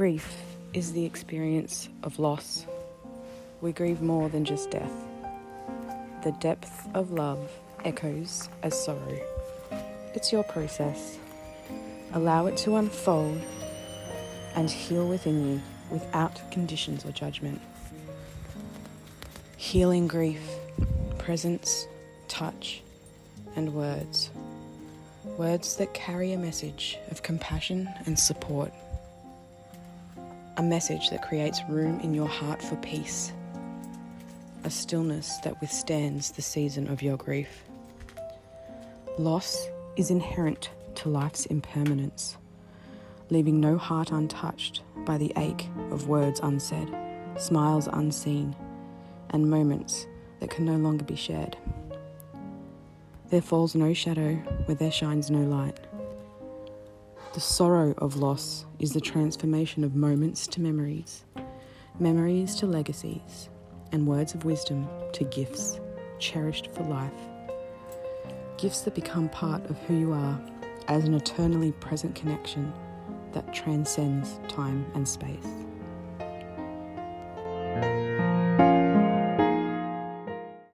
Grief is the experience of loss. We grieve more than just death. The depth of love echoes as sorrow. It's your process. Allow it to unfold and heal within you without conditions or judgment. Healing grief, presence, touch, and words. Words that carry a message of compassion and support. A message that creates room in your heart for peace. A stillness that withstands the season of your grief. Loss is inherent to life's impermanence, leaving no heart untouched by the ache of words unsaid, smiles unseen, and moments that can no longer be shared. There falls no shadow where there shines no light. The sorrow of loss is the transformation of moments to memories, memories to legacies, and words of wisdom to gifts cherished for life. Gifts that become part of who you are as an eternally present connection that transcends time and space.